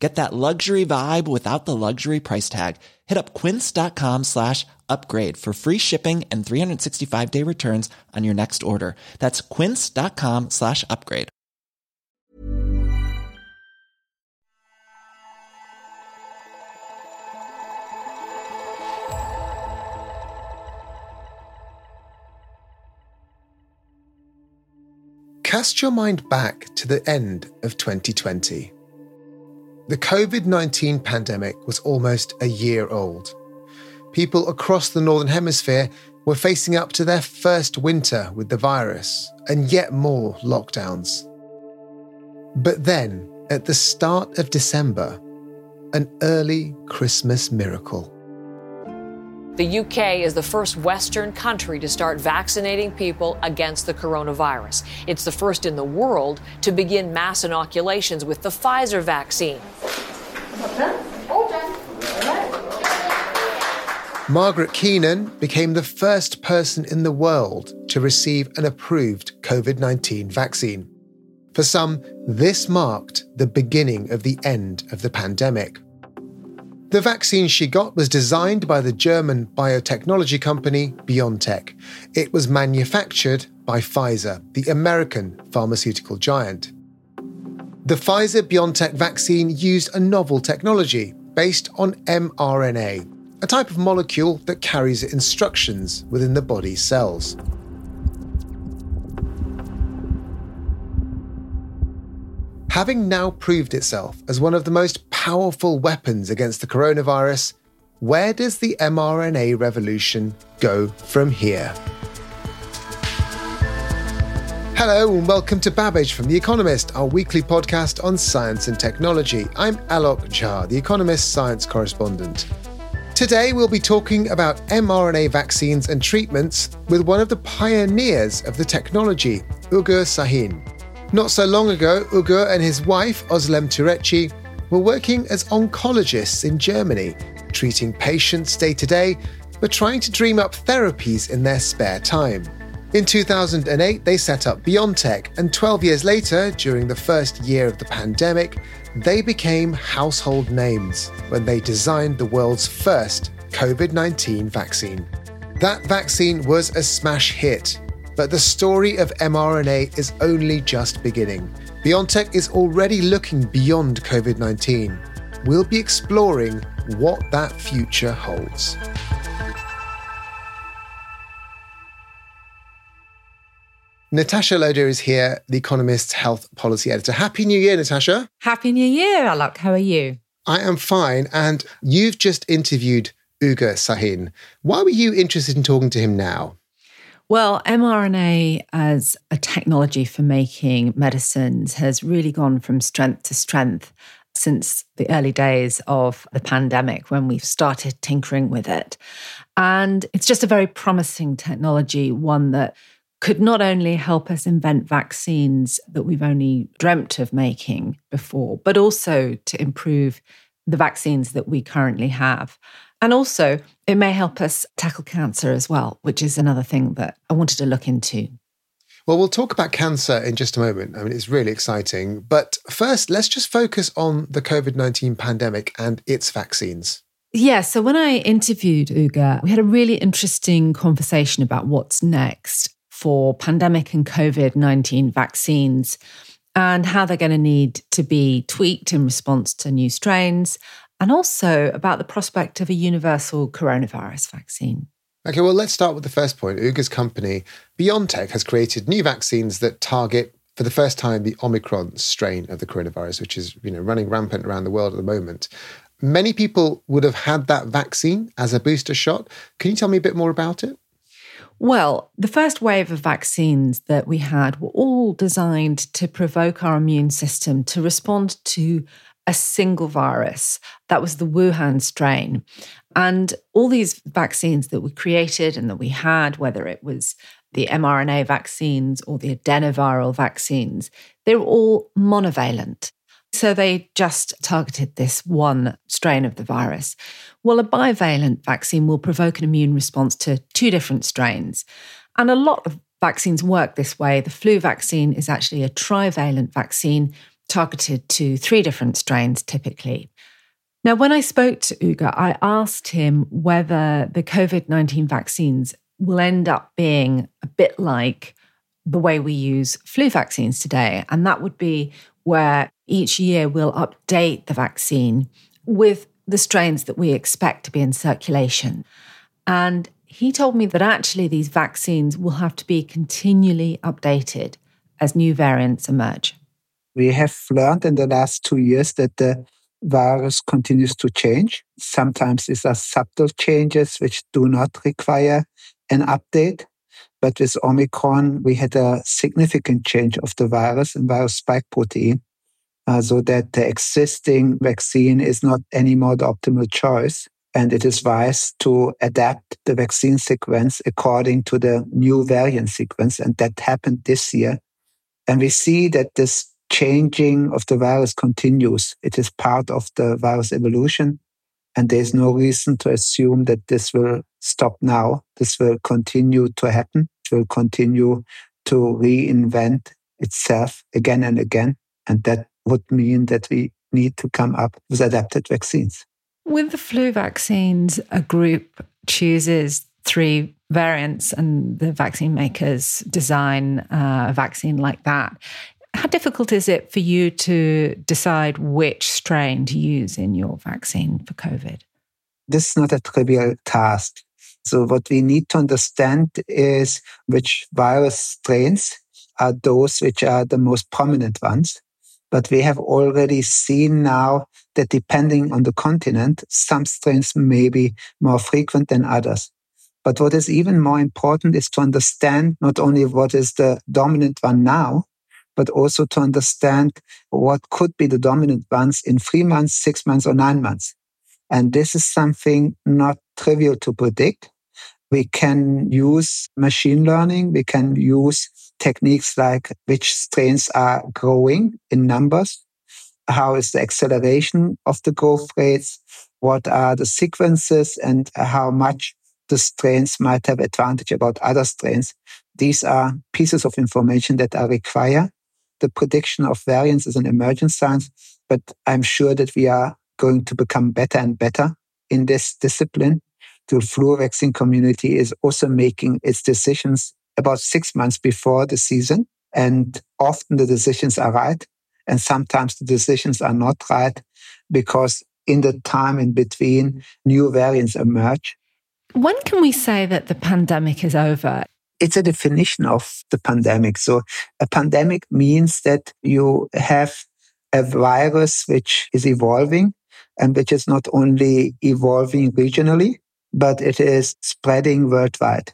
Get that luxury vibe without the luxury price tag. Hit up quince.com slash upgrade for free shipping and 365 day returns on your next order. That's quince.com slash upgrade. Cast your mind back to the end of 2020. The COVID 19 pandemic was almost a year old. People across the Northern Hemisphere were facing up to their first winter with the virus and yet more lockdowns. But then, at the start of December, an early Christmas miracle. The UK is the first Western country to start vaccinating people against the coronavirus. It's the first in the world to begin mass inoculations with the Pfizer vaccine. Margaret Keenan became the first person in the world to receive an approved COVID 19 vaccine. For some, this marked the beginning of the end of the pandemic. The vaccine she got was designed by the German biotechnology company BioNTech. It was manufactured by Pfizer, the American pharmaceutical giant. The Pfizer BioNTech vaccine used a novel technology based on mRNA, a type of molecule that carries instructions within the body's cells. Having now proved itself as one of the most powerful weapons against the coronavirus, where does the mRNA revolution go from here? Hello and welcome to Babbage from The Economist, our weekly podcast on science and technology. I'm Alok Jha, The Economist science correspondent. Today we'll be talking about mRNA vaccines and treatments with one of the pioneers of the technology, Ugur Sahin. Not so long ago, Ugur and his wife, Özlem Türeci, were working as oncologists in Germany, treating patients day to day, but trying to dream up therapies in their spare time. In 2008, they set up BioNTech, and 12 years later, during the first year of the pandemic, they became household names when they designed the world's first COVID 19 vaccine. That vaccine was a smash hit, but the story of mRNA is only just beginning. BioNTech is already looking beyond COVID 19. We'll be exploring what that future holds. Natasha Loder is here, The Economist's health policy editor. Happy New Year, Natasha. Happy New Year, Alok. How are you? I am fine. And you've just interviewed Ugur Sahin. Why were you interested in talking to him now? Well, mRNA as a technology for making medicines has really gone from strength to strength since the early days of the pandemic when we've started tinkering with it. And it's just a very promising technology, one that could not only help us invent vaccines that we've only dreamt of making before, but also to improve the vaccines that we currently have. And also, it may help us tackle cancer as well, which is another thing that I wanted to look into. Well, we'll talk about cancer in just a moment. I mean, it's really exciting. But first, let's just focus on the COVID 19 pandemic and its vaccines. Yeah. So when I interviewed Ugur, we had a really interesting conversation about what's next for pandemic and COVID 19 vaccines and how they're going to need to be tweaked in response to new strains, and also about the prospect of a universal coronavirus vaccine. Okay, well, let's start with the first point. Ugur's company, BioNTech, has created new vaccines that target, for the first time, the Omicron strain of the coronavirus, which is you know running rampant around the world at the moment. Many people would have had that vaccine as a booster shot. Can you tell me a bit more about it? Well, the first wave of vaccines that we had were all designed to provoke our immune system to respond to a single virus. That was the Wuhan strain. And all these vaccines that we created and that we had, whether it was the mRNA vaccines or the adenoviral vaccines, they're all monovalent. So they just targeted this one strain of the virus. Well, a bivalent vaccine will provoke an immune response to two different strains. And a lot of vaccines work this way. The flu vaccine is actually a trivalent vaccine targeted to three different strains typically. Now, when I spoke to Ugur, I asked him whether the COVID 19 vaccines will end up being a bit like the way we use flu vaccines today. And that would be where each year we'll update the vaccine with the strains that we expect to be in circulation. And he told me that actually these vaccines will have to be continually updated as new variants emerge. We have learned in the last two years that the virus continues to change. Sometimes these are subtle changes which do not require an update. But with Omicron, we had a significant change of the virus and virus spike protein, uh, so that the existing vaccine is not anymore the optimal choice. And it is wise to adapt the vaccine sequence according to the new variant sequence. And that happened this year. And we see that this changing of the virus continues. It is part of the virus evolution. And there's no reason to assume that this will stop now. This will continue to happen. It will continue to reinvent itself again and again. And that would mean that we need to come up with adapted vaccines. With the flu vaccines, a group chooses three variants and the vaccine makers design uh, a vaccine like that. How difficult is it for you to decide which strain to use in your vaccine for COVID? This is not a trivial task. So, what we need to understand is which virus strains are those which are the most prominent ones. But we have already seen now that depending on the continent, some strains may be more frequent than others. But what is even more important is to understand not only what is the dominant one now, but also to understand what could be the dominant ones in three months, six months, or nine months. And this is something not trivial to predict. We can use machine learning. We can use techniques like which strains are growing in numbers. How is the acceleration of the growth rates? What are the sequences and how much the strains might have advantage about other strains? These are pieces of information that are required the prediction of variants is an emergent science, but I'm sure that we are going to become better and better in this discipline. The flu vaccine community is also making its decisions about six months before the season. And often the decisions are right. And sometimes the decisions are not right because in the time in between, new variants emerge. When can we say that the pandemic is over? It's a definition of the pandemic. So a pandemic means that you have a virus which is evolving and which is not only evolving regionally, but it is spreading worldwide.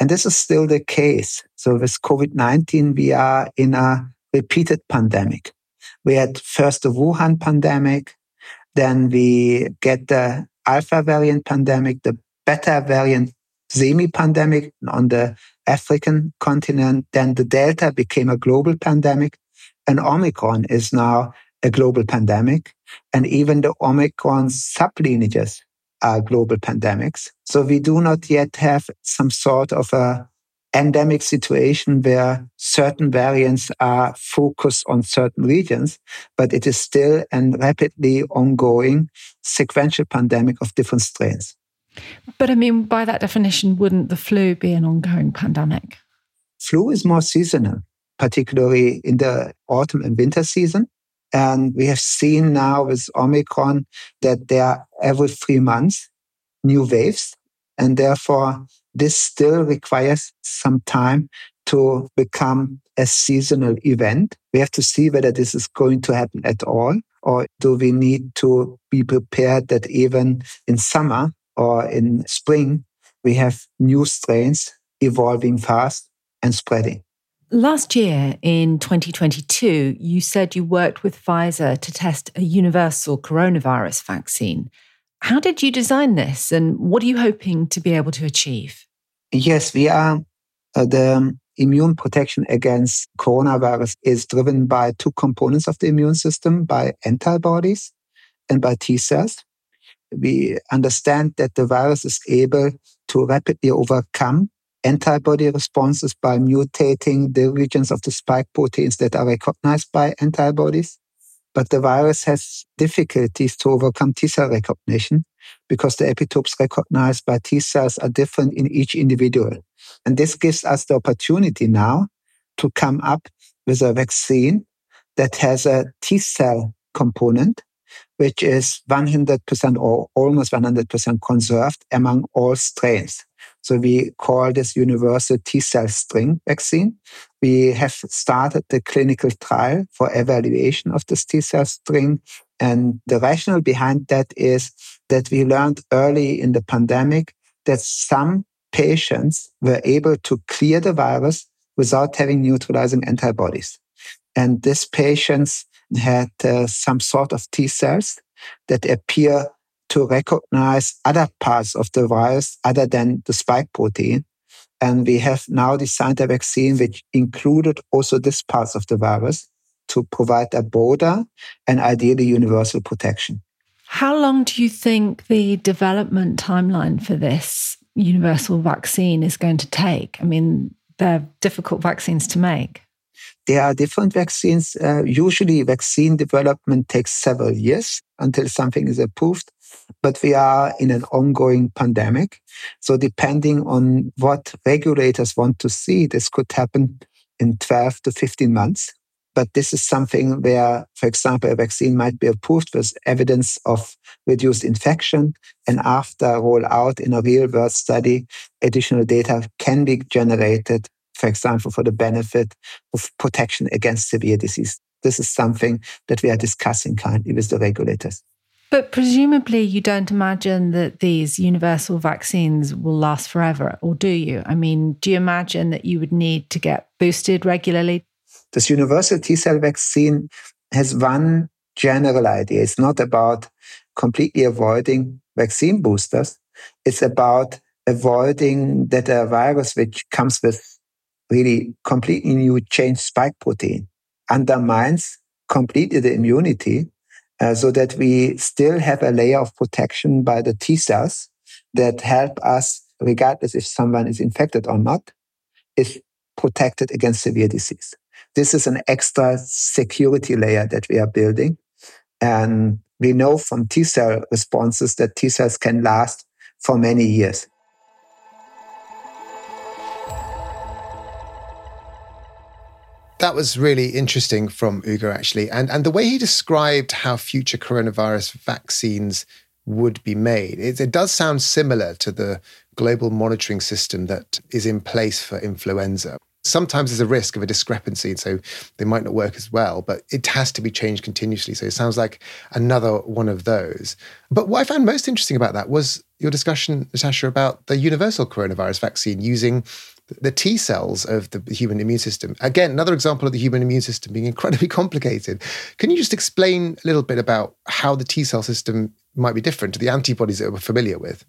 And this is still the case. So with COVID-19, we are in a repeated pandemic. We had first the Wuhan pandemic, then we get the Alpha variant pandemic, the Beta variant semi-pandemic on the African continent. Then the Delta became a global pandemic and Omicron is now a global pandemic. And even the Omicron sublineages are global pandemics. So we do not yet have some sort of a endemic situation where certain variants are focused on certain regions, but it is still a rapidly ongoing sequential pandemic of different strains. But I mean, by that definition, wouldn't the flu be an ongoing pandemic? Flu is more seasonal, particularly in the autumn and winter season. And we have seen now with Omicron that there are every three months new waves. And therefore, this still requires some time to become a seasonal event. We have to see whether this is going to happen at all, or do we need to be prepared that even in summer, or in spring, we have new strains evolving fast and spreading. Last year in 2022, you said you worked with Pfizer to test a universal coronavirus vaccine. How did you design this and what are you hoping to be able to achieve? Yes, we are Uh, the immune protection against coronavirus is driven by two components of the immune system, by antibodies and by T cells. We understand that the virus is able to rapidly overcome antibody responses by mutating the regions of the spike proteins that are recognized by antibodies. But the virus has difficulties to overcome T cell recognition because the epitopes recognized by T cells are different in each individual. And this gives us the opportunity now to come up with a vaccine that has a T cell component, which is 100% or almost 100% conserved among all strains. So we call this universal T cell string vaccine. We have started the clinical trial for evaluation of this T cell string. And the rationale behind that is that we learned early in the pandemic that some patients were able to clear the virus without having neutralizing antibodies. And these patients had uh, some sort of T cells that appear to recognize other parts of the virus other than the spike protein. And we have now designed a vaccine which included also this parts of the virus to provide a broader and ideally universal protection. How long do you think the development timeline for this universal vaccine is going to take? I mean, they're difficult vaccines to make. There are different vaccines. Uh, usually, vaccine development takes several years until something is approved but we are in an ongoing pandemic. So depending on what regulators want to see, this could happen in 12 to 15 months. But this is something where, for example, a vaccine might be approved with evidence of reduced infection. And after rollout in a real world study, additional data can be generated, for example, for the benefit of protection against severe disease. This is something that we are discussing currently with the regulators. But presumably, you don't imagine that these universal vaccines will last forever, or do you? I mean, do you imagine that you would need to get boosted regularly? This universal T cell vaccine has one general idea. It's not about completely avoiding vaccine boosters, it's about avoiding that a virus which comes with really completely new change spike protein undermines completely the immunity uh, so that we still have a layer of protection by the T cells that help us, regardless if someone is infected or not, is protected against severe disease. This is an extra security layer that we are building. And we know from T cell responses that T cells can last for many years. That was really interesting from Ugur, actually. And, and the way he described how future coronavirus vaccines would be made, it, it does sound similar to the global monitoring system that is in place for influenza. Sometimes there's a risk of a discrepancy, and so they might not work as well, but it has to be changed continuously. So it sounds like another one of those. But what I found most interesting about that was your discussion, Natasha, about the universal coronavirus vaccine using the T cells of the human immune system. Again, another example of the human immune system being incredibly complicated. Can you just explain a little bit about how the T cell system might be different to the antibodies that we're familiar with?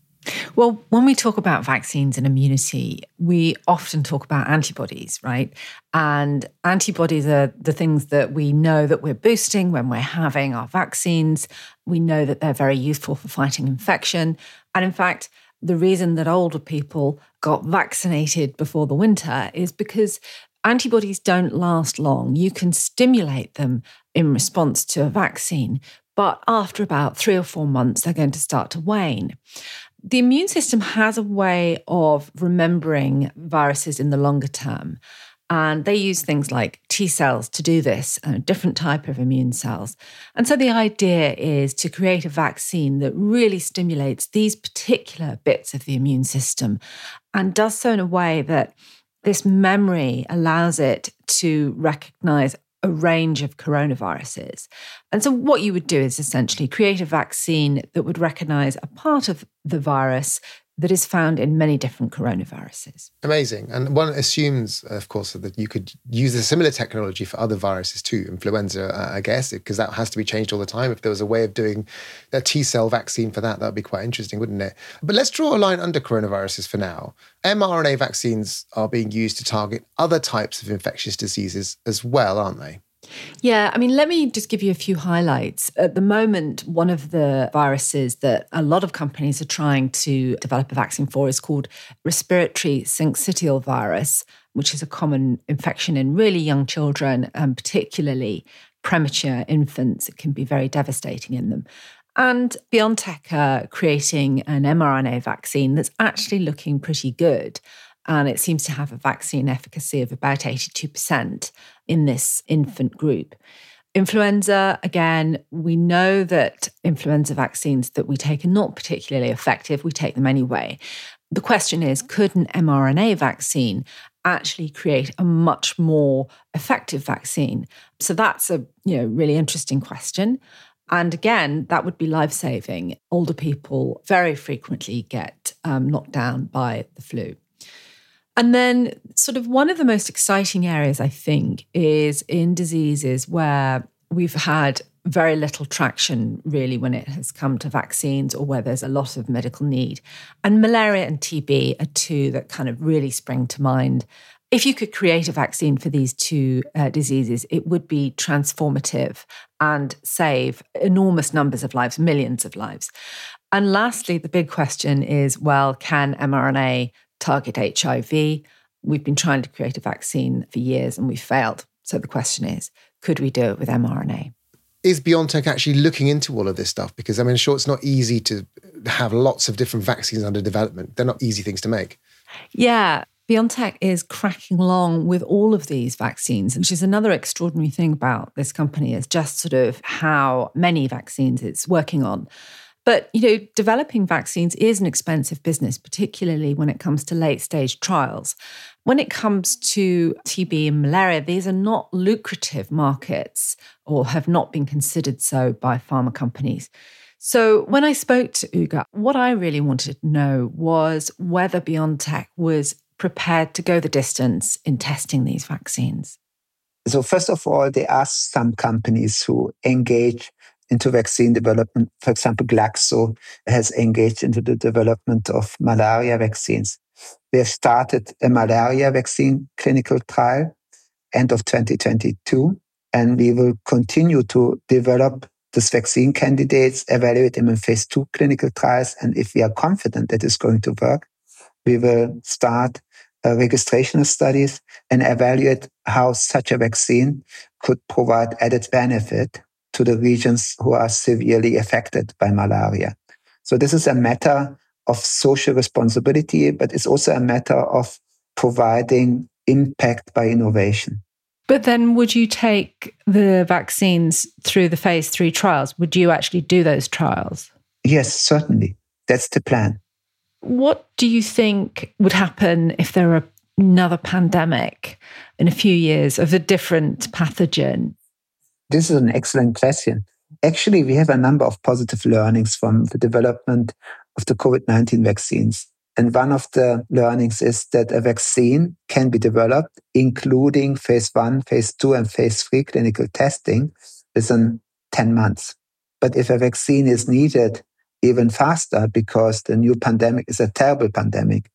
Well, when we talk about vaccines and immunity, we often talk about antibodies, right? And antibodies are the things that we know that we're boosting when we're having our vaccines. We know that they're very useful for fighting infection. And in fact, the reason that older people got vaccinated before the winter is because antibodies don't last long. You can stimulate them in response to a vaccine, but after about three or four months, they're going to start to wane. The immune system has a way of remembering viruses in the longer term. And they use things like T cells to do this, a different type of immune cells. And so the idea is to create a vaccine that really stimulates these particular bits of the immune system and does so in a way that this memory allows it to recognize a range of coronaviruses. And so, what you would do is essentially create a vaccine that would recognize a part of the virus that is found in many different coronaviruses. Amazing. And one assumes, of course, that you could use a similar technology for other viruses too, influenza, uh, I guess, because that has to be changed all the time. If there was a way of doing a T cell vaccine for that, that would be quite interesting, wouldn't it? But let's draw a line under coronaviruses for now. mRNA vaccines are being used to target other types of infectious diseases as well, aren't they? Yeah, I mean, let me just give you a few highlights. At the moment, one of the viruses that a lot of companies are trying to develop a vaccine for is called respiratory syncytial virus, which is a common infection in really young children, and particularly premature infants. It can be very devastating in them. And BioNTech are creating an mRNA vaccine that's actually looking pretty good and it seems to have a vaccine efficacy of about 82% in this infant group. Influenza, again, we know that influenza vaccines that we take are not particularly effective. We take them anyway. The question is could an mRNA vaccine actually create a much more effective vaccine? So that's a you know really interesting question. And again, that would be life saving. Older people very frequently get um, knocked down by the flu. And then, sort of, one of the most exciting areas, I think, is in diseases where we've had very little traction really when it has come to vaccines or where there's a lot of medical need. And malaria and TB are two that kind of really spring to mind. If you could create a vaccine for these two uh, diseases, it would be transformative and save enormous numbers of lives, millions of lives. And lastly, the big question is well, can mRNA target HIV. We've been trying to create a vaccine for years and we've failed. So the question is, could we do it with mRNA? Is BioNTech actually looking into all of this stuff? Because I mean, sure, it's not easy to have lots of different vaccines under development. They're not easy things to make. Yeah. BioNTech is cracking along with all of these vaccines, which is another extraordinary thing about this company is just sort of how many vaccines it's working on. But, you know, developing vaccines is an expensive business, particularly when it comes to late stage trials. When it comes to TB and malaria, these are not lucrative markets or have not been considered so by pharma companies. So when I spoke to Ugur, what I really wanted to know was whether BioNTech was prepared to go the distance in testing these vaccines. So first of all, they asked some companies who engage into vaccine development. For example, Glaxo has engaged into the development of malaria vaccines. We have started a malaria vaccine clinical trial end of 2022, and we will continue to develop this vaccine candidates, evaluate them in phase two clinical trials. And if we are confident that it's going to work, we will start uh, registrational studies and evaluate how such a vaccine could provide added benefit to the regions who are severely affected by malaria. So this is a matter of social responsibility, but it's also a matter of providing impact by innovation. But then, would you take the vaccines through the phase three trials? Would you actually do those trials? Yes, certainly. That's the plan. What do you think would happen if there were another pandemic in a few years of a different pathogen? This is an excellent question. Actually, we have a number of positive learnings from the development of the COVID 19 vaccines. And one of the learnings is that a vaccine can be developed, including phase one, phase two, and phase three clinical testing within 10 months. But if a vaccine is needed even faster because the new pandemic is a terrible pandemic,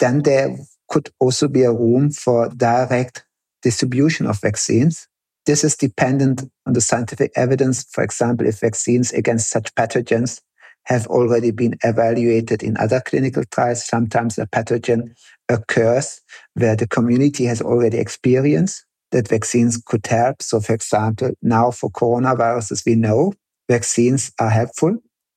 then there could also be a room for direct distribution of vaccines this is dependent on the scientific evidence. For example, if vaccines against such pathogens have already been evaluated in other clinical trials, sometimes a pathogen occurs where the community has already experienced that vaccines could help. So, for example, now for coronaviruses, we know vaccines are helpful.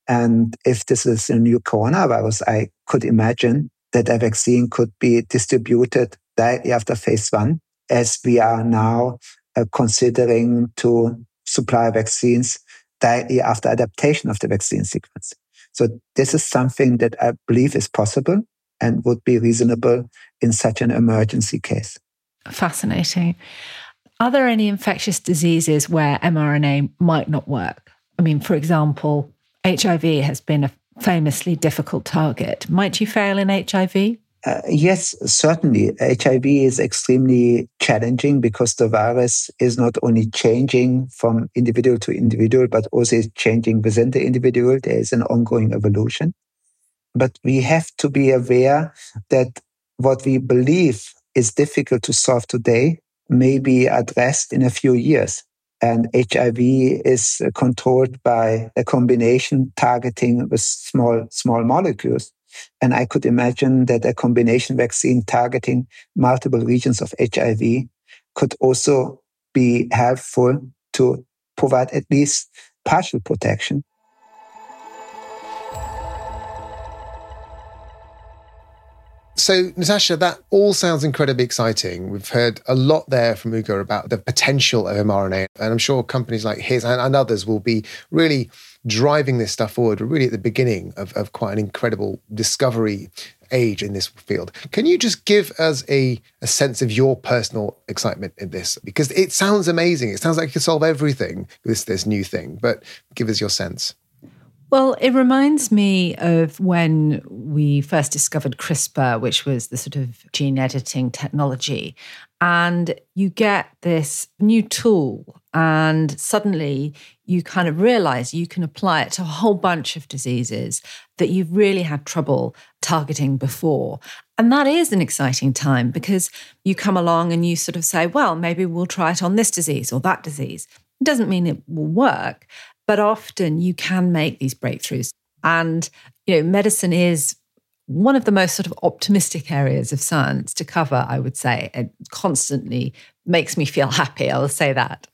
And if this is a new coronavirus, I could imagine that a vaccine could be distributed directly after phase one, as we are now Uh, considering to supply vaccines directly after adaptation of the vaccine sequence. So this is something that I believe is possible and would be reasonable in such an emergency case. Fascinating. Are there any infectious diseases where mRNA might not work? I mean, for example, HIV has been a famously difficult target. Might you fail in HIV? Uh, yes, certainly. HIV is extremely challenging because the virus is not only changing from individual to individual, but also is changing within the individual. There is an ongoing evolution. But we have to be aware that what we believe is difficult to solve today may be addressed in a few years. And HIV is controlled by a combination targeting with small, small molecules. And I could imagine that a combination vaccine targeting multiple regions of HIV could also be helpful to provide at least partial protection. So, Natasha, that all sounds incredibly exciting. We've heard a lot there from Ugur about the potential of mRNA, and I'm sure companies like his and, and others will be really driving this stuff forward. Really at the beginning of, of quite an incredible discovery age in this field. Can you just give us a, a sense of your personal excitement in this? Because it sounds amazing. It sounds like you could solve everything, this, this new thing, but give us your sense. Well, it reminds me of when we first discovered CRISPR, which was the sort of gene editing technology. And you get this new tool, and suddenly you kind of realize you can apply it to a whole bunch of diseases that you've really had trouble targeting before. And that is an exciting time because you come along and you sort of say, well, maybe we'll try it on this disease or that disease. It doesn't mean it will work, but often you can make these breakthroughs. And, you know, medicine is one of the most sort of optimistic areas of science to cover, I would say. It constantly makes me feel happy. I'll say that.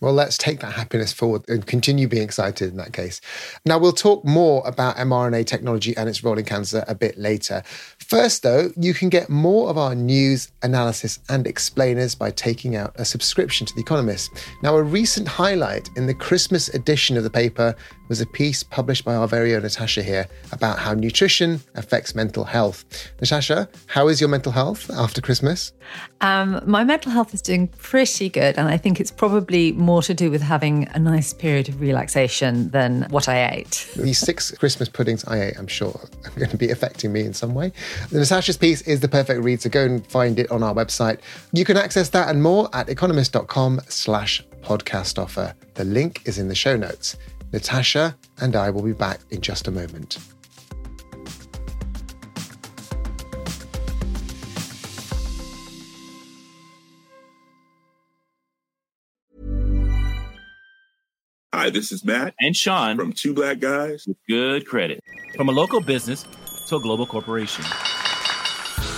Well, let's take that happiness forward and continue being excited in that case. Now, we'll talk more about mRNA technology and its role in cancer a bit later. First, though, you can get more of our news, analysis, and explainers by taking out a subscription to The Economist. Now, a recent highlight in the Christmas edition of the paper was a piece published by our very own Natasha here about how nutrition affects mental health. Natasha, how is your mental health after Christmas? Um, my mental health is doing pretty good, and I think it's probably more to do with having a nice period of relaxation than what I ate. These six Christmas puddings I ate, I'm sure, are going to be affecting me in some way. The Natasha's piece is the perfect read, so go and find it on our website. You can access that and more at economist.com slash podcast offer. The link is in the show notes. Natasha and I will be back in just a moment. Hi, this is Matt and Sean from Two Black Guys with Good Credit. From a local business to a global corporation.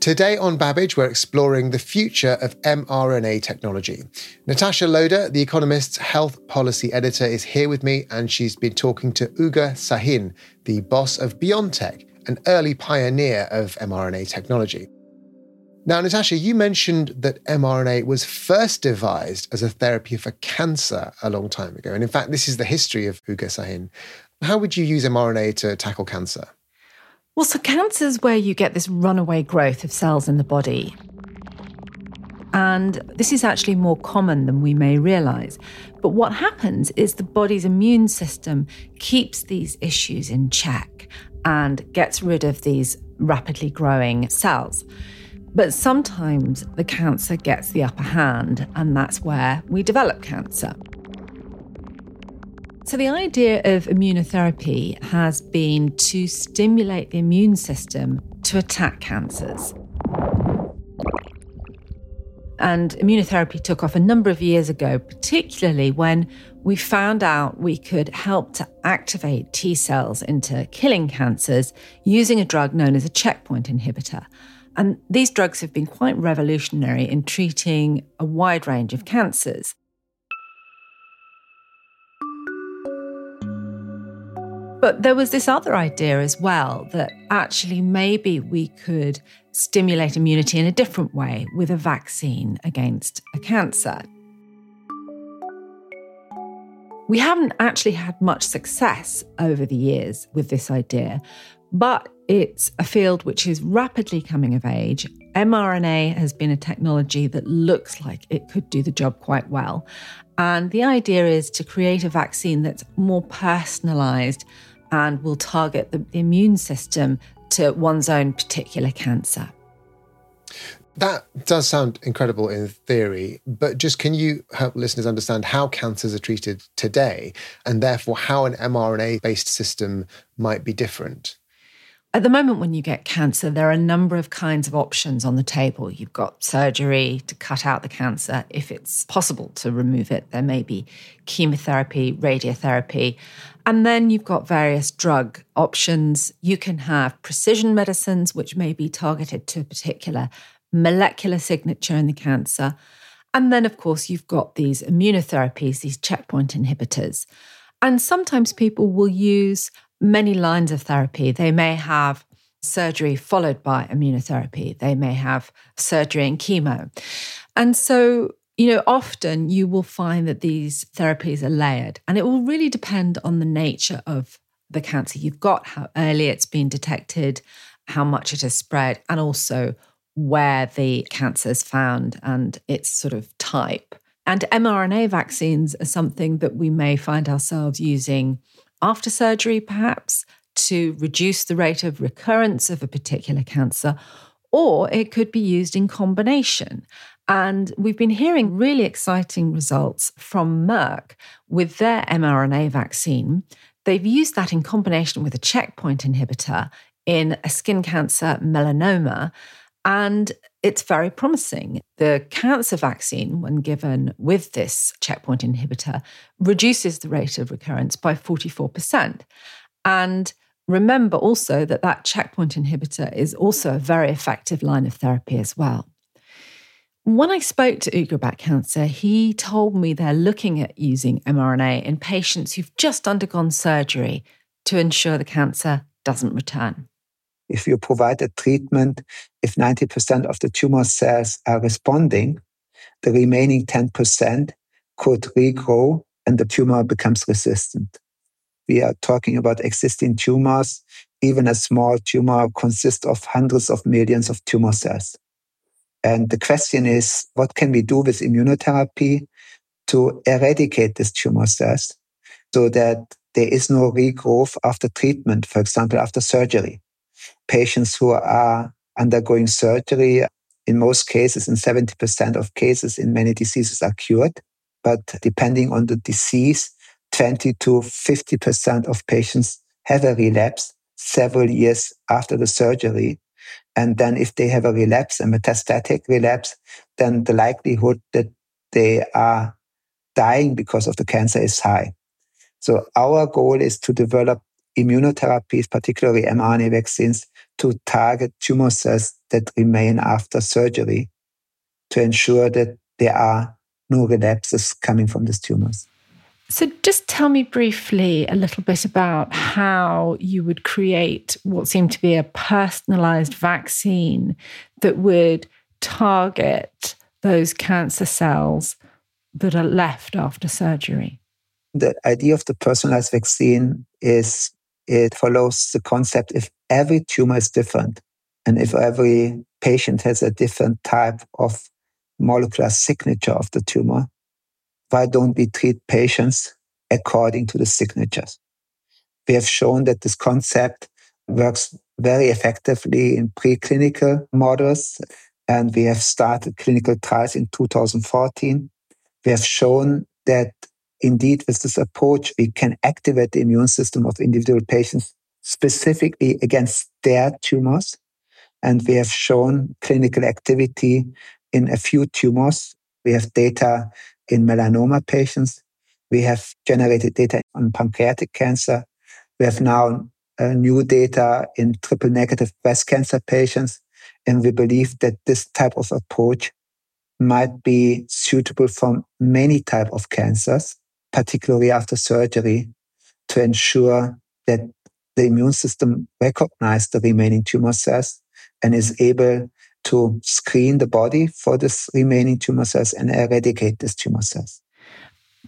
Today on Babbage, we're exploring the future of mRNA technology. Natasha Loder, The Economist's health policy editor, is here with me, and she's been talking to Ugur Sahin, the boss of BioNTech, an early pioneer of mRNA technology. Now, Natasha, you mentioned that mRNA was first devised as a therapy for cancer a long time ago. And in fact, this is the history of Ugur Sahin. How would you use mRNA to tackle cancer? Well, so cancer is where you get this runaway growth of cells in the body. And this is actually more common than we may realize. But what happens is the body's immune system keeps these issues in check and gets rid of these rapidly growing cells. But sometimes the cancer gets the upper hand, and that's where we develop cancer. So, the idea of immunotherapy has been to stimulate the immune system to attack cancers. And immunotherapy took off a number of years ago, particularly when we found out we could help to activate T cells into killing cancers using a drug known as a checkpoint inhibitor. And these drugs have been quite revolutionary in treating a wide range of cancers. But there was this other idea as well that actually maybe we could stimulate immunity in a different way with a vaccine against a cancer. We haven't actually had much success over the years with this idea, but it's a field which is rapidly coming of age. mRNA has been a technology that looks like it could do the job quite well. And the idea is to create a vaccine that's more personalized and will target the immune system to one's own particular cancer. That does sound incredible in theory, but just can you help listeners understand how cancers are treated today and therefore how an mRNA based system might be different? At the moment, when you get cancer, there are a number of kinds of options on the table. You've got surgery to cut out the cancer if it's possible to remove it. There may be chemotherapy, radiotherapy. And then you've got various drug options. You can have precision medicines, which may be targeted to a particular molecular signature in the cancer. And then, of course, you've got these immunotherapies, these checkpoint inhibitors. And sometimes people will use many lines of therapy. They may have surgery followed by immunotherapy, they may have surgery and chemo. And so, you know, often you will find that these therapies are layered, and it will really depend on the nature of the cancer you've got, how early it's been detected, how much it has spread, and also where the cancer is found and its sort of type. And mRNA vaccines are something that we may find ourselves using after surgery, perhaps, to reduce the rate of recurrence of a particular cancer, or it could be used in combination. And we've been hearing really exciting results from Merck with their mRNA vaccine. They've used that in combination with a checkpoint inhibitor in a skin cancer melanoma. And it's very promising. The cancer vaccine, when given with this checkpoint inhibitor, reduces the rate of recurrence by 44%. And remember also that that checkpoint inhibitor is also a very effective line of therapy as well. When I spoke to Ugur about cancer, he told me they're looking at using mRNA in patients who've just undergone surgery to ensure the cancer doesn't return. If you provide a treatment, if 90% of the tumor cells are responding, the remaining 10% could regrow and the tumor becomes resistant. We are talking about existing tumors. Even a small tumor consists of hundreds of millions of tumor cells. And the question is, what can we do with immunotherapy to eradicate these tumor cells so that there is no regrowth after treatment, for example, after surgery? Patients who are undergoing surgery, in most cases, in 70% of cases, in many diseases, are cured. But depending on the disease, 20 to 50% of patients have a relapse several years after the surgery. And then if they have a relapse, a metastatic relapse, then the likelihood that they are dying because of the cancer is high. So our goal is to develop immunotherapies, particularly mRNA vaccines, to target tumor cells that remain after surgery to ensure that there are no relapses coming from these tumors. So, just tell me briefly a little bit about how you would create what seemed to be a personalized vaccine that would target those cancer cells that are left after surgery. The idea of the personalized vaccine is it follows the concept if every tumor is different and if every patient has a different type of molecular signature of the tumor, why don't we treat patients according to the signatures? We have shown that this concept works very effectively in preclinical models, and we have started clinical trials in 2014. We have shown that indeed, with this approach, we can activate the immune system of individual patients specifically against their tumors. And we have shown clinical activity in a few tumors. We have data in melanoma patients. We have generated data on pancreatic cancer. We have now uh, new data in triple negative breast cancer patients. And we believe that this type of approach might be suitable for many type of cancers particularly after surgery, to ensure that the immune system recognizes the remaining tumor cells and is able to screen the body for this remaining tumor cells and eradicate these tumor cells.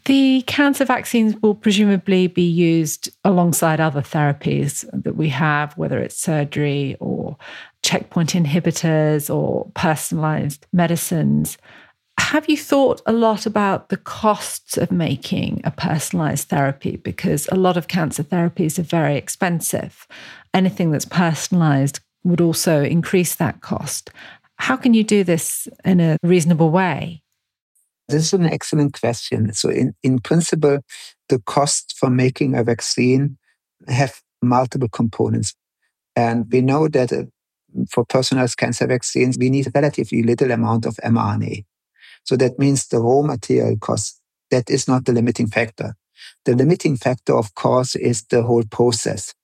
The cancer vaccines will presumably be used alongside other therapies that we have, whether it's surgery or checkpoint inhibitors or personalized medicines. Have you thought a lot about the costs of making a personalized therapy? Because a lot of cancer therapies are very expensive. Anything that's personalized would also increase that cost. How can you do this in a reasonable way? This is an excellent question. So, in, in principle, the costs for making a vaccine have multiple components. And we know that uh, for personalized cancer vaccines, we need relatively little amount of mRNA. So that means the raw material cost, that is not the limiting factor. The limiting factor, of course, is the whole process,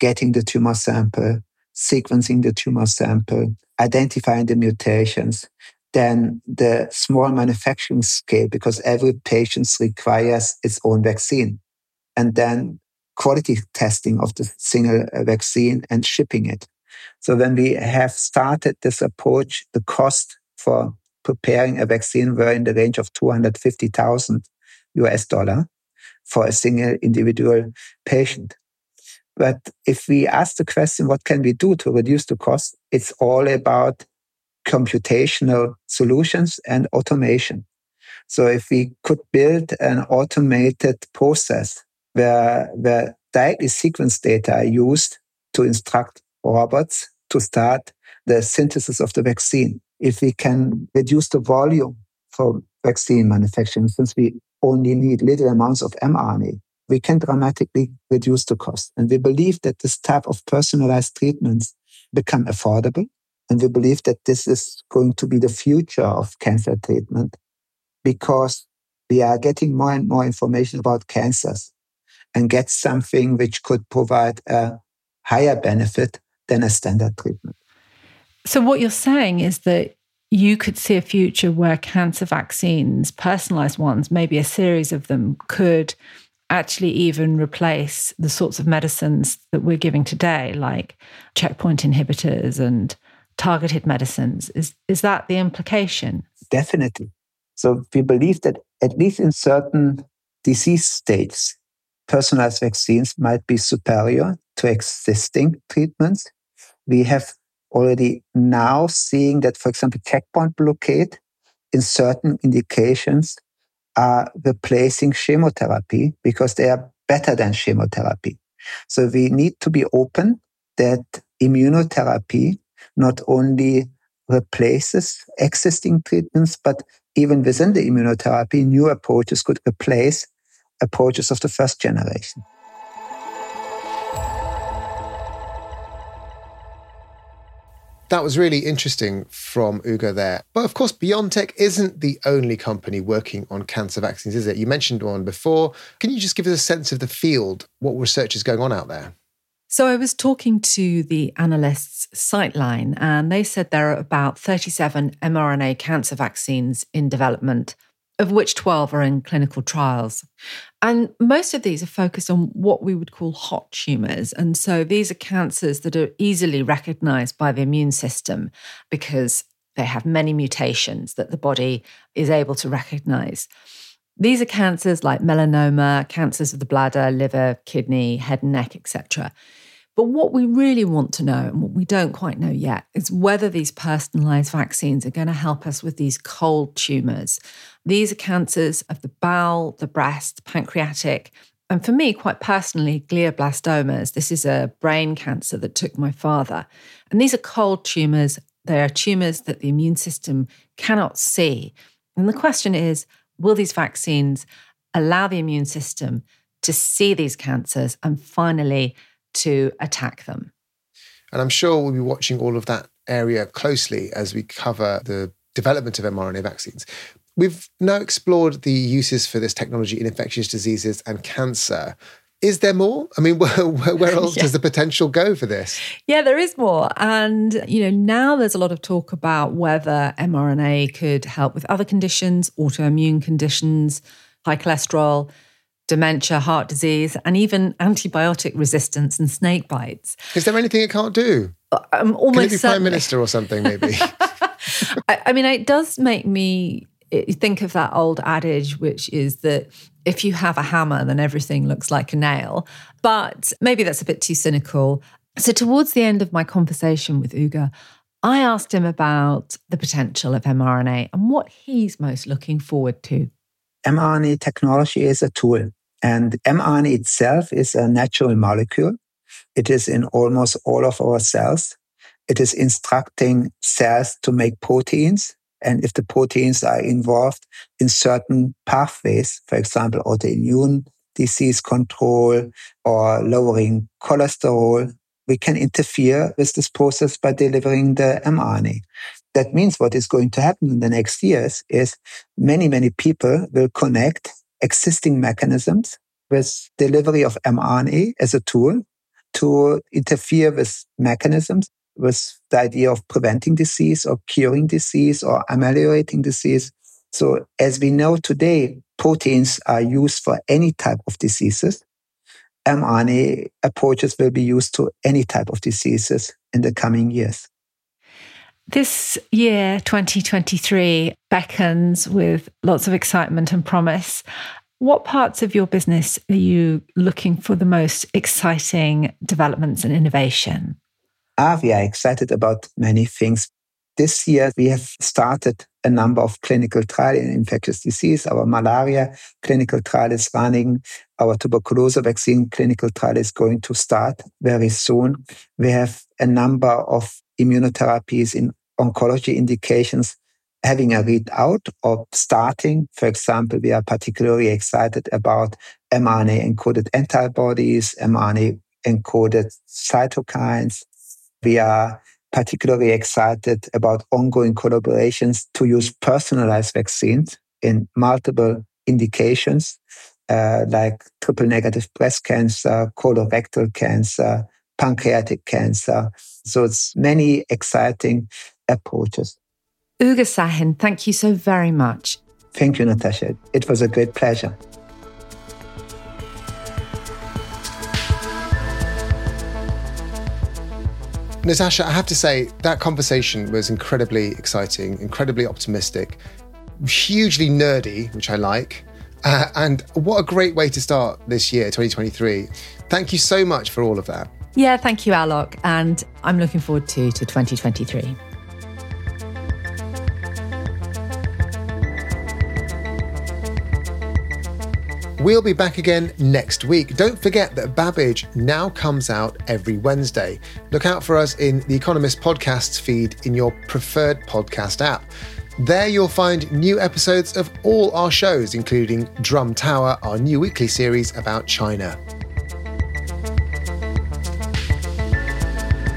getting the tumor sample, sequencing the tumor sample, identifying the mutations, then the small manufacturing scale, because every patient requires its own vaccine, and then quality testing of the single uh, vaccine and shipping it. So when we have started this approach, the cost for preparing a vaccine were in the range of 250,000 US dollar for a single individual patient. But if we ask the question, what can we do to reduce the cost? It's all about computational solutions and automation. So if we could build an automated process where, where directly sequence data are used to instruct robots to start the synthesis of the vaccine, if we can reduce the volume for vaccine manufacturing, since we only need little amounts of mRNA, we can dramatically reduce the cost. And we believe that this type of personalized treatments become affordable and we believe that this is going to be the future of cancer treatment because we are getting more and more information about cancers and get something which could provide a higher benefit than a standard treatment. So, what you're saying is that you could see a future where cancer vaccines, personalized ones, maybe a series of them, could actually even replace the sorts of medicines that we're giving today, like checkpoint inhibitors and targeted medicines. Is, is that the implication? Definitely. So we believe that at least in certain disease states, personalized vaccines might be superior to existing treatments. We have already now seeing that, for example, checkpoint blockade in certain indications are replacing chemotherapy because they are better than chemotherapy. So we need to be open that immunotherapy not only replaces existing treatments, but even within the immunotherapy, new approaches could replace approaches of the first generation. That was really interesting from Ugur there. But of course, BioNTech isn't the only company working on cancer vaccines, is it? You mentioned one before. Can you just give us a sense of the field, what research is going on out there? So I was talking to the analysts Citeline, and they said there are about 37 mRNA cancer vaccines in development, of which 12 are in clinical trials. And most of these are focused on what we would call hot tumours. And so these are cancers that are easily recognised by the immune system because they have many mutations that the body is able to recognise. These are cancers like melanoma, cancers of the bladder, liver, kidney, head and neck, etc. But what we really want to know, and what we don't quite know yet, is whether these personalized vaccines are going to help us with these cold tumors. These are cancers of the bowel, the breast, pancreatic, and for me, quite personally, glioblastomas. This is a brain cancer that took my father. And these are cold tumors. They are tumors that the immune system cannot see. And the question is will these vaccines allow the immune system to see these cancers and finally to attack them? And I'm sure we'll be watching all of that area closely as we cover the development of mRNA vaccines. We've now explored the uses for this technology in infectious diseases and cancer. Is there more? I mean, where, where else yeah. does the potential go for this? Yeah, there is more. And, you know, now there's a lot of talk about whether mRNA could help with other conditions, autoimmune conditions, high cholesterol. Dementia, heart disease, and even antibiotic resistance and snake bites. Is there anything it can't do? I'm Can it be certainly- prime minister or something? Maybe. I, I mean, it does make me eh, think of that old adage, which is that if you have a hammer, then everything looks like a nail. But maybe that's a bit too cynical. So, towards the end of my conversation with Ugur, I asked him about the potential of mRNA and what he's most looking forward to. mRNA technology is a tool, and mRNA itself is a natural molecule. It is in almost all of our cells. It is instructing cells to make proteins. And if the proteins are involved in certain pathways, for example, autoimmune disease control or lowering cholesterol, we can interfere with this process by delivering the mRNA. That means what is going to happen in the next years is many, many people will connect existing mechanisms with delivery of mRNA as a tool to interfere with mechanisms with the idea of preventing disease or curing disease or ameliorating disease. So as we know today, proteins are used for any type of diseases. mRNA approaches will be used to any type of diseases in the coming years. This year, 2023, beckons with lots of excitement and promise. What parts of your business are you looking for the most exciting developments and innovation? Ah, we are excited about many things. This year, we have started a number of clinical trials in infectious disease. Our malaria clinical trial is running. Our tuberculosis vaccine clinical trial is going to start very soon. We have a number of immunotherapies in oncology indications having a readout or starting. For example, we are particularly excited about mRNA encoded antibodies, mRNA encoded cytokines. We are particularly excited about ongoing collaborations to use personalized vaccines in multiple indications, uh, like triple negative breast cancer, colorectal cancer, pancreatic cancer. So it's many exciting approaches. Ugur Sahin, thank you so very much. Thank you, Natasha. It was a great pleasure. Natasha, I have to say that conversation was incredibly exciting, incredibly optimistic, hugely nerdy, which I like. Uh, and what a great way to start this year, 2023. Thank you so much for all of that. Yeah, thank you, Alok. And I'm looking forward to, to 2023. We'll be back again next week. Don't forget that Babbage now comes out every Wednesday. Look out for us in the Economist podcasts feed in your preferred podcast app. There you'll find new episodes of all our shows, including Drum Tower, our new weekly series about China.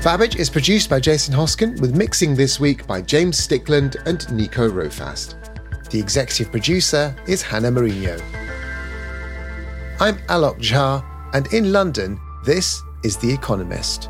Babbage is produced by Jason Hoskin, with mixing this week by James Stickland and Nico Rofast. The executive producer is Hannah Mourinho. I'm Alok Jha, and in London, this is The Economist.